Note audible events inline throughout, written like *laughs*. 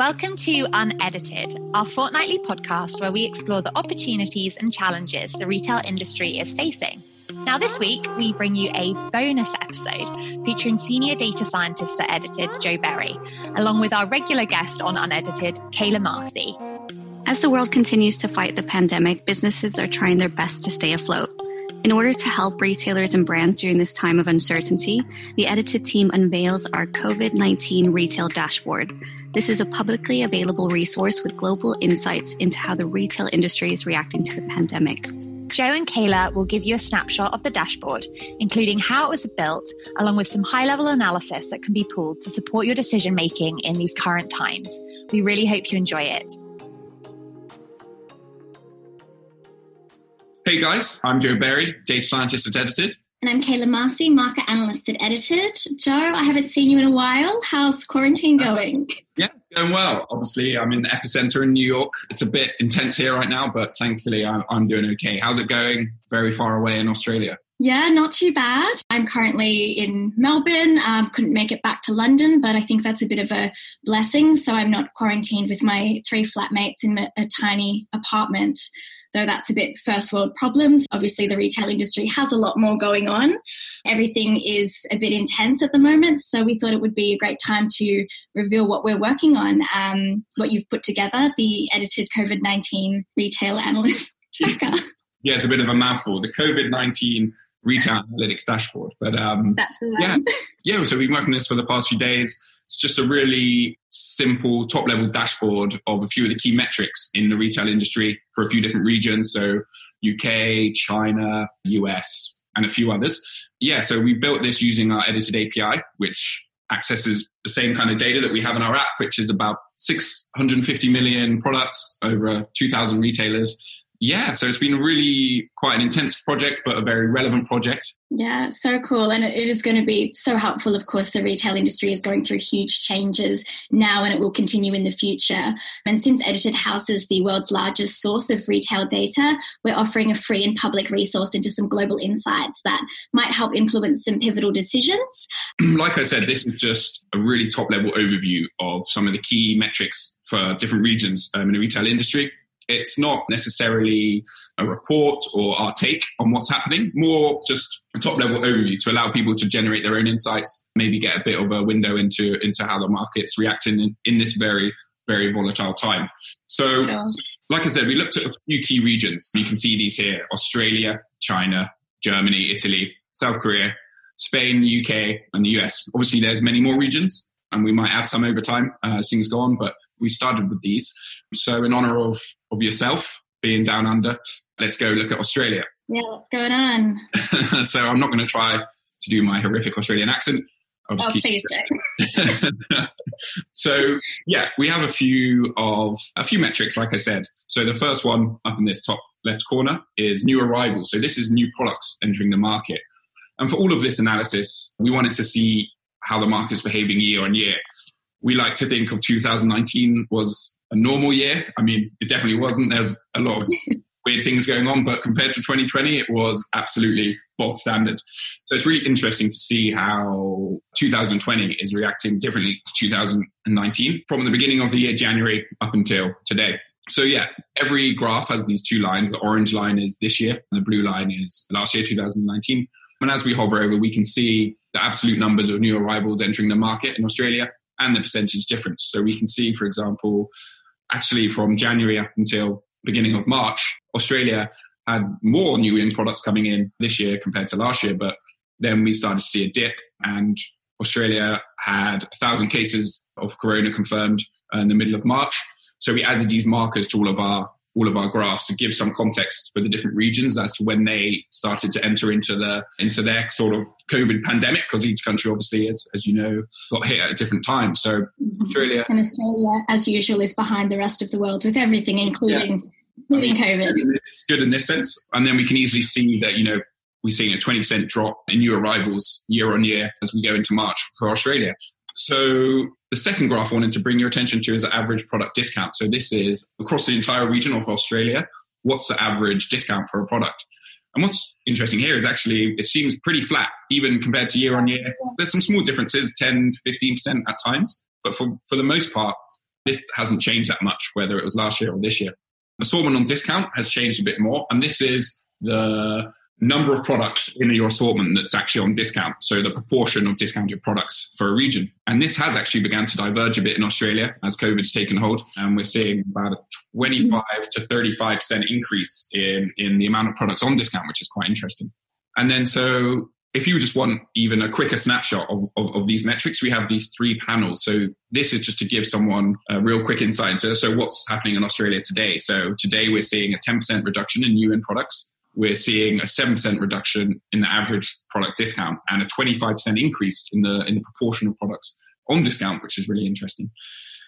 Welcome to Unedited, our fortnightly podcast where we explore the opportunities and challenges the retail industry is facing. Now, this week, we bring you a bonus episode featuring senior data scientist at Edited, Joe Berry, along with our regular guest on Unedited, Kayla Marci. As the world continues to fight the pandemic, businesses are trying their best to stay afloat. In order to help retailers and brands during this time of uncertainty, the Edited team unveils our COVID 19 retail dashboard. This is a publicly available resource with global insights into how the retail industry is reacting to the pandemic. Joe and Kayla will give you a snapshot of the dashboard, including how it was built, along with some high level analysis that can be pulled to support your decision making in these current times. We really hope you enjoy it. Hey guys, I'm Joe Berry, data scientist at Edited. And I'm Kayla Marci, market analyst at Edited. Joe, I haven't seen you in a while. How's quarantine going? Yeah, it's going well. Obviously, I'm in the epicenter in New York. It's a bit intense here right now, but thankfully, I'm, I'm doing okay. How's it going? Very far away in Australia. Yeah, not too bad. I'm currently in Melbourne. Um, couldn't make it back to London, but I think that's a bit of a blessing. So I'm not quarantined with my three flatmates in a tiny apartment though that's a bit first world problems. Obviously, the retail industry has a lot more going on. Everything is a bit intense at the moment, so we thought it would be a great time to reveal what we're working on, um, what you've put together, the edited COVID 19 retail analyst *laughs* tracker. yeah, it's a bit of a mouthful. The COVID 19 retail analytics dashboard. But um, yeah, yeah. So we've been working on this for the past few days. It's just a really simple top level dashboard of a few of the key metrics in the retail industry for a few different regions. So UK, China, US, and a few others. Yeah, so we built this using our edited API, which accesses the same kind of data that we have in our app, which is about 650 million products over 2,000 retailers yeah, so it's been really quite an intense project, but a very relevant project. Yeah, so cool. And it is going to be so helpful. Of course, the retail industry is going through huge changes now and it will continue in the future. And since Edited House is the world's largest source of retail data, we're offering a free and public resource into some global insights that might help influence some pivotal decisions. *clears throat* like I said, this is just a really top level overview of some of the key metrics for different regions um, in the retail industry. It's not necessarily a report or our take on what's happening, more just a top level overview to allow people to generate their own insights, maybe get a bit of a window into, into how the market's reacting in, in this very, very volatile time. So, yeah. like I said, we looked at a few key regions. You can see these here Australia, China, Germany, Italy, South Korea, Spain, UK, and the US. Obviously, there's many more regions, and we might add some over time uh, as things go on, but we started with these. So, in honor of of yourself being down under, let's go look at Australia. Yeah, what's going on? *laughs* so, I'm not going to try to do my horrific Australian accent. oh, please don't. *laughs* so, yeah, we have a few of a few metrics, like I said. So, the first one up in this top left corner is new arrivals. So, this is new products entering the market. And for all of this analysis, we wanted to see how the market's behaving year on year we like to think of 2019 was a normal year. I mean, it definitely wasn't. There's a lot of *laughs* weird things going on, but compared to 2020, it was absolutely bog standard. So it's really interesting to see how 2020 is reacting differently to 2019 from the beginning of the year, January, up until today. So yeah, every graph has these two lines. The orange line is this year, and the blue line is last year, 2019. And as we hover over, we can see the absolute numbers of new arrivals entering the market in Australia and the percentage difference. So we can see, for example, actually from January up until beginning of March, Australia had more new in products coming in this year compared to last year, but then we started to see a dip and Australia had a thousand cases of corona confirmed in the middle of March. So we added these markers to all of our all of our graphs to give some context for the different regions as to when they started to enter into the into their sort of COVID pandemic, because each country obviously, as, as you know, got hit at a different time. So mm-hmm. Australia and Australia, as usual, is behind the rest of the world with everything, including yeah. including I mean, COVID. It's good in this sense, and then we can easily see that you know we're seeing a 20% drop in new arrivals year on year as we go into March for Australia. So the second graph I wanted to bring your attention to is the average product discount. So this is across the entire region of Australia. What's the average discount for a product? And what's interesting here is actually it seems pretty flat, even compared to year on year. There's some small differences, 10 to 15% at times, but for, for the most part, this hasn't changed that much, whether it was last year or this year. The assortment on discount has changed a bit more, and this is the number of products in your assortment that's actually on discount. So the proportion of discounted products for a region. And this has actually begun to diverge a bit in Australia as COVID's taken hold. And we're seeing about a 25 to 35% increase in, in the amount of products on discount, which is quite interesting. And then so if you just want even a quicker snapshot of, of, of, these metrics, we have these three panels. So this is just to give someone a real quick insight into so what's happening in Australia today. So today we're seeing a 10% reduction in new in products we're seeing a 7% reduction in the average product discount and a 25% increase in the, in the proportion of products on discount, which is really interesting.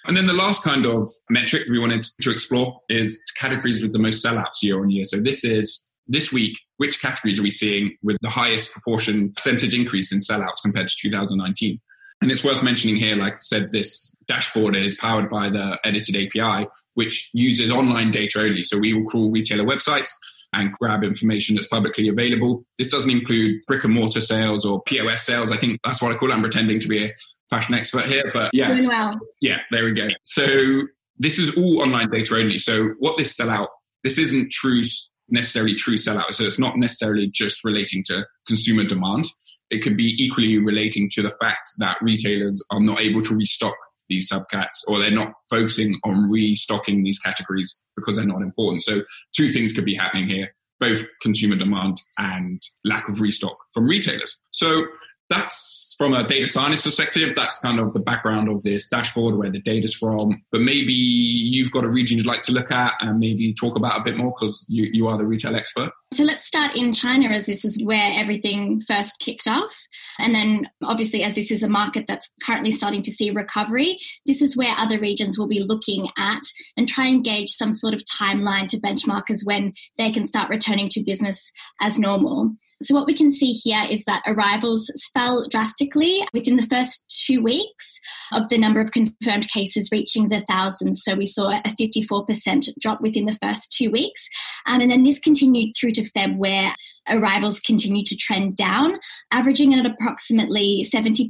And then the last kind of metric we wanted to explore is categories with the most sellouts year on year. So this is this week, which categories are we seeing with the highest proportion percentage increase in sellouts compared to 2019? And it's worth mentioning here, like I said, this dashboard is powered by the edited API, which uses online data only. So we will crawl retailer websites and grab information that's publicly available. This doesn't include brick and mortar sales or POS sales. I think that's what I call it. I'm pretending to be a fashion expert here, but yeah. Well. Yeah, there we go. So this is all online data only. So what this sellout, this isn't true necessarily true sellout. So it's not necessarily just relating to consumer demand. It could be equally relating to the fact that retailers are not able to restock these subcats or they're not focusing on restocking these categories because they're not important. So two things could be happening here, both consumer demand and lack of restock from retailers. So that's from a data science perspective, that's kind of the background of this dashboard where the data's from. But maybe you've got a region you'd like to look at and maybe talk about a bit more because you, you are the retail expert. So let's start in China as this is where everything first kicked off. And then obviously, as this is a market that's currently starting to see recovery, this is where other regions will be looking at and try and gauge some sort of timeline to benchmark as when they can start returning to business as normal. So what we can see here is that arrivals fell drastically within the first two weeks of the number of confirmed cases reaching the thousands. So we saw a 54% drop within the first two weeks. Um, and then this continued through to Feb, where arrivals continued to trend down, averaging at approximately 70%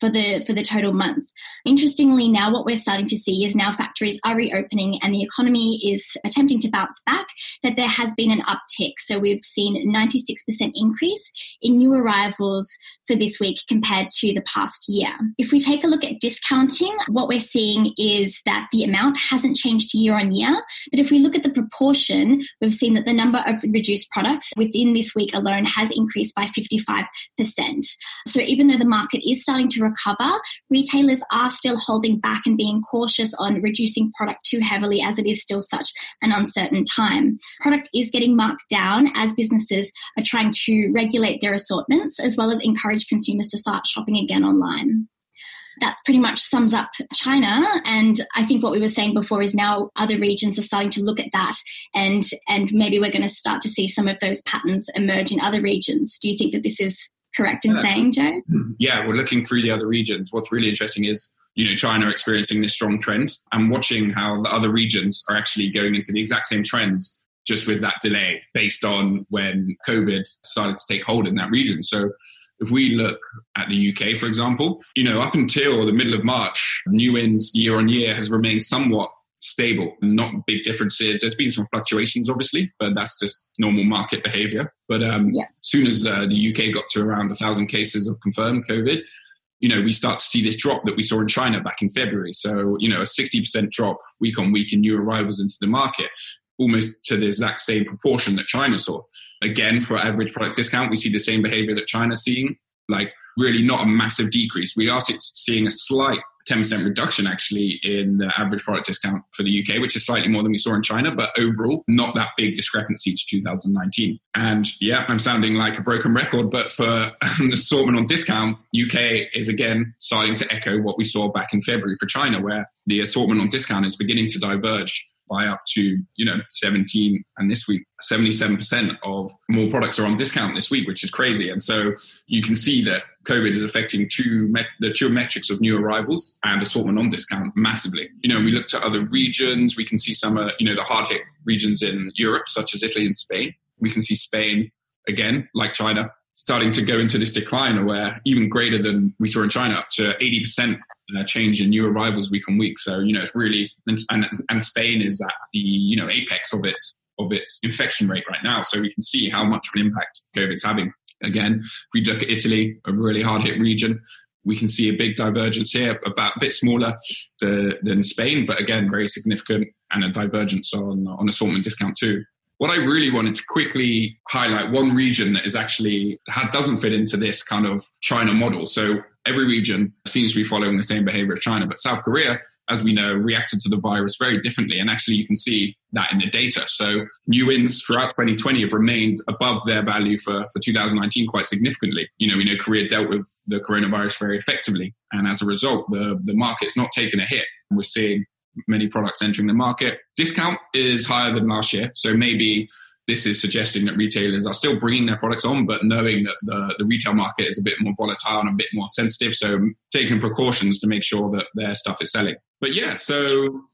for the for the total month. Interestingly, now what we're starting to see is now factories are reopening and the economy is attempting to bounce back, that there has been an uptick. So we've seen 96% increase in new arrivals for this week compared to the past year. If we take a look at discounting, what we're seeing is that the amount hasn't changed year on year, but if we look at the proportion, we've seen that the number of reduced products within this week alone has increased by 55%. So even though the market is starting to recover, retailers are still holding back and being cautious on reducing product too heavily as it is still such an uncertain time. Product is getting marked down as businesses are trying to regulate their assortments as well as encourage consumers to start shopping again online that pretty much sums up China. And I think what we were saying before is now other regions are starting to look at that, and and maybe we're going to start to see some of those patterns emerge in other regions. Do you think that this is correct in yeah. saying, Joe? Yeah, we're looking through the other regions. What's really interesting is you know China experiencing this strong trend and watching how the other regions are actually going into the exact same trends just with that delay based on when COVID started to take hold in that region. So if we look at the UK, for example, you know, up until the middle of March, new ins year on year has remained somewhat stable, not big differences. There's been some fluctuations, obviously, but that's just normal market behavior. But um, yeah. as soon as uh, the UK got to around a thousand cases of confirmed COVID, you know, we start to see this drop that we saw in China back in February. So, you know, a 60% drop week on week in new arrivals into the market, almost to the exact same proportion that China saw. Again, for average product discount, we see the same behavior that China's seeing, like really not a massive decrease. We are seeing a slight 10% reduction actually in the average product discount for the UK, which is slightly more than we saw in China, but overall, not that big discrepancy to 2019. And yeah, I'm sounding like a broken record, but for *laughs* the assortment on discount, UK is again starting to echo what we saw back in February for China, where the assortment on discount is beginning to diverge by up to you know 17 and this week 77% of more products are on discount this week which is crazy. And so you can see that covid is affecting two met- the two metrics of new arrivals and assortment on discount massively. You know we look to other regions. We can see some uh, you know the hard hit regions in europe such as italy and spain. We can see spain again like china starting to go into this decline where even greater than we saw in China, up to 80% uh, change in new arrivals week on week. So, you know, it's really, and, and, and Spain is at the, you know, apex of its, of its infection rate right now. So we can see how much of an impact COVID's having. Again, if we look at Italy, a really hard hit region, we can see a big divergence here, about a bit smaller the, than Spain, but again, very significant and a divergence on, on assortment discount too. What I really wanted to quickly highlight one region that is actually doesn't fit into this kind of China model. So every region seems to be following the same behavior as China, but South Korea, as we know, reacted to the virus very differently. And actually, you can see that in the data. So new ins throughout 2020 have remained above their value for, for 2019 quite significantly. You know, we know Korea dealt with the coronavirus very effectively. And as a result, the, the market's not taken a hit. We're seeing many products entering the market. Discount is higher than last year. So maybe this is suggesting that retailers are still bringing their products on, but knowing that the, the retail market is a bit more volatile and a bit more sensitive. So taking precautions to make sure that their stuff is selling. But yeah, so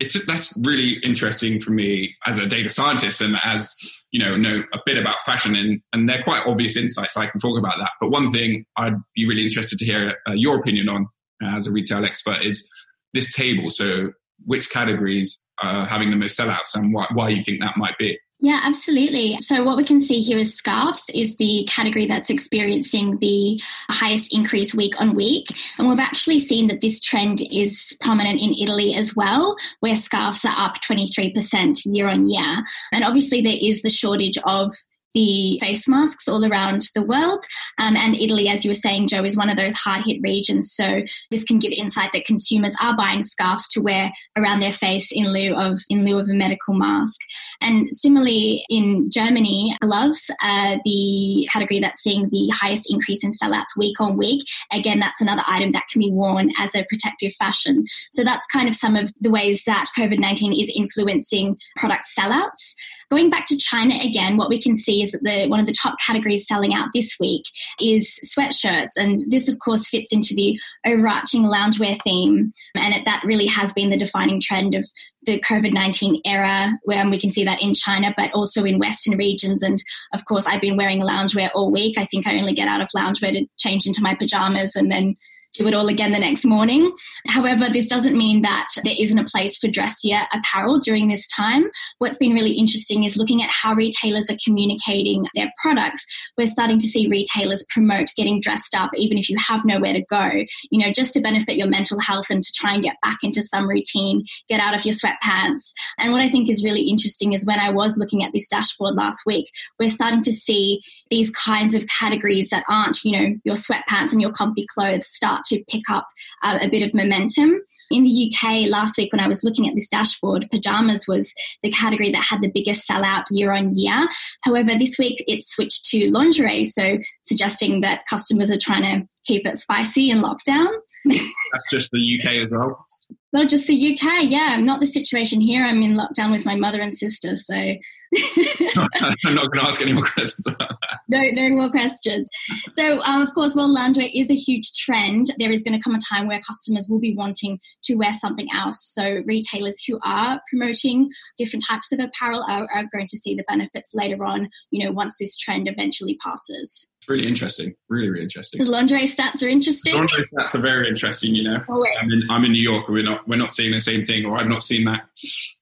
it's that's really interesting for me as a data scientist and as you know know a bit about fashion and and they're quite obvious insights i can talk about that but one thing i'd be really interested to hear uh, your opinion on uh, as a retail expert is this table so which categories are having the most sellouts and why, why you think that might be. Yeah, absolutely. So, what we can see here is scarves is the category that's experiencing the highest increase week on week. And we've actually seen that this trend is prominent in Italy as well, where scarves are up 23% year on year. And obviously, there is the shortage of the face masks all around the world. Um, and Italy, as you were saying, Joe, is one of those hard hit regions. So this can give insight that consumers are buying scarves to wear around their face in lieu of in lieu of a medical mask. And similarly, in Germany, gloves are the category that's seeing the highest increase in sellouts week on week. Again, that's another item that can be worn as a protective fashion. So that's kind of some of the ways that COVID 19 is influencing product sellouts. Going back to China again, what we can see is that the one of the top categories selling out this week is sweatshirts, and this of course fits into the overarching loungewear theme, and it, that really has been the defining trend of the COVID 19 era, where we can see that in China, but also in Western regions. And of course, I've been wearing loungewear all week. I think I only get out of loungewear to change into my pajamas and then do it all again the next morning. However, this doesn't mean that there isn't a place for dressier apparel during this time. What's been really interesting is looking at how retailers are communicating their products. We're starting to see retailers promote getting dressed up even if you have nowhere to go, you know, just to benefit your mental health and to try and get back into some routine, get out of your sweatpants. And what I think is really interesting is when I was looking at this dashboard last week, we're starting to see these kinds of categories that aren't, you know, your sweatpants and your comfy clothes start to pick up uh, a bit of momentum. In the UK last week, when I was looking at this dashboard, pajamas was the category that had the biggest sellout year on year. However, this week it switched to lingerie, so suggesting that customers are trying to keep it spicy in lockdown. That's just the UK as well. Not just the UK, yeah. Not the situation here. I'm in lockdown with my mother and sister, so *laughs* *laughs* I'm not going to ask any more questions about that. No, no more questions. So, um, of course, while loungewear is a huge trend, there is going to come a time where customers will be wanting to wear something else. So, retailers who are promoting different types of apparel are, are going to see the benefits later on. You know, once this trend eventually passes really interesting. Really, really interesting. The lingerie stats are interesting. The lingerie stats are very interesting. You know, oh, I'm, in, I'm in New York, we're not we're not seeing the same thing, or I've not seen that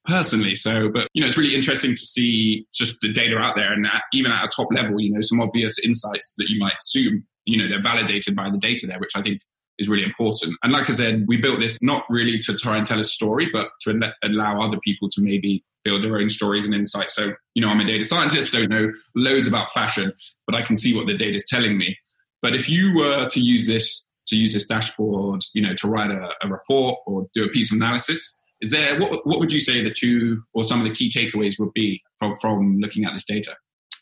personally. So, but you know, it's really interesting to see just the data out there, and at, even at a top level, you know, some obvious insights that you might assume, you know, they're validated by the data there, which I think is really important. And like I said, we built this not really to try and tell a story, but to allow other people to maybe build their own stories and insights. So, you know, I'm a data scientist, don't know loads about fashion, but I can see what the data is telling me. But if you were to use this to use this dashboard, you know, to write a, a report or do a piece of analysis, is there what what would you say the two or some of the key takeaways would be from from looking at this data?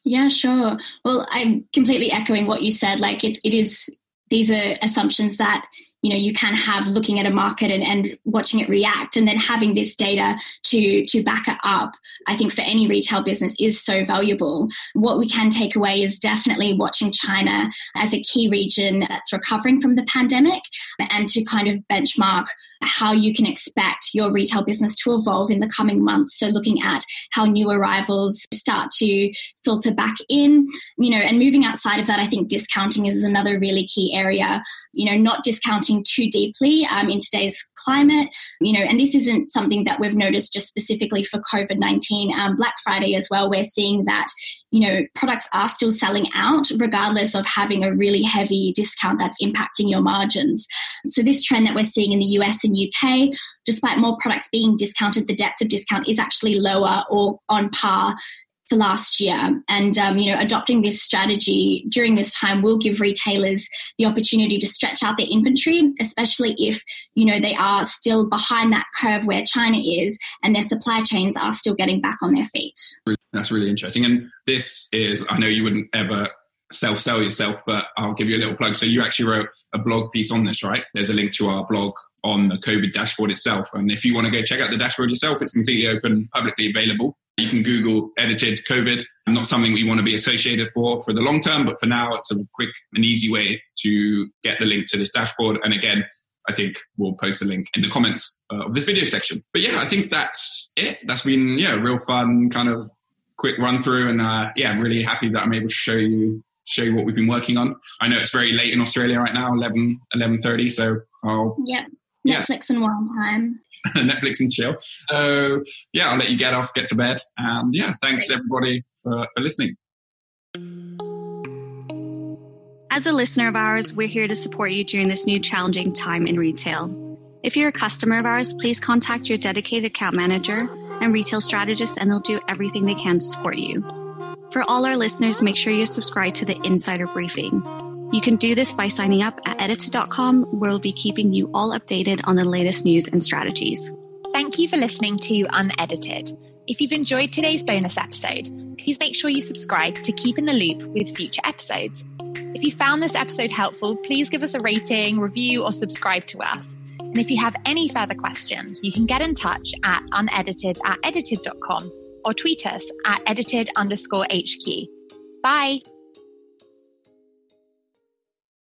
Yeah, sure. Well, I'm completely echoing what you said. Like it, it is these are assumptions that you know you can have looking at a market and, and watching it react. And then having this data to to back it up i think for any retail business is so valuable. What we can take away is definitely watching china as a key region that's recovering from the pandemic and to kind of benchmark how you can expect your retail business to evolve in the coming months. So, looking at how new arrivals start to filter back in, you know, and moving outside of that, I think discounting is another really key area. You know, not discounting too deeply um, in today's climate, you know, and this isn't something that we've noticed just specifically for COVID 19. Um, Black Friday as well, we're seeing that, you know, products are still selling out regardless of having a really heavy discount that's impacting your margins. So, this trend that we're seeing in the US and UK, despite more products being discounted, the depth of discount is actually lower or on par for last year. And um, you know, adopting this strategy during this time will give retailers the opportunity to stretch out their inventory, especially if you know they are still behind that curve where China is, and their supply chains are still getting back on their feet. That's really interesting. And this is, I know you wouldn't ever self sell yourself, but I'll give you a little plug. So you actually wrote a blog piece on this, right? There's a link to our blog on the COVID dashboard itself. And if you want to go check out the dashboard yourself, it's completely open, publicly available. You can Google edited COVID. Not something we want to be associated for for the long term, but for now, it's a quick and easy way to get the link to this dashboard. And again, I think we'll post a link in the comments uh, of this video section. But yeah, I think that's it. That's been yeah, real fun kind of quick run through, and uh, yeah, I'm really happy that I'm able to show you show you what we've been working on. I know it's very late in Australia right now, 11, 11.30, so I'll yep. Netflix yeah. and wine time. *laughs* Netflix and chill. So yeah, I'll let you get off, get to bed, and yeah, thanks Great. everybody for, for listening. As a listener of ours, we're here to support you during this new challenging time in retail. If you're a customer of ours, please contact your dedicated account manager and retail strategist, and they'll do everything they can to support you. For all our listeners, make sure you subscribe to the Insider Briefing. You can do this by signing up at edited.com, where we'll be keeping you all updated on the latest news and strategies. Thank you for listening to Unedited. If you've enjoyed today's bonus episode, please make sure you subscribe to keep in the loop with future episodes. If you found this episode helpful, please give us a rating, review, or subscribe to us. And if you have any further questions, you can get in touch at unedited at edited.com or tweet us at edited underscore HQ. Bye.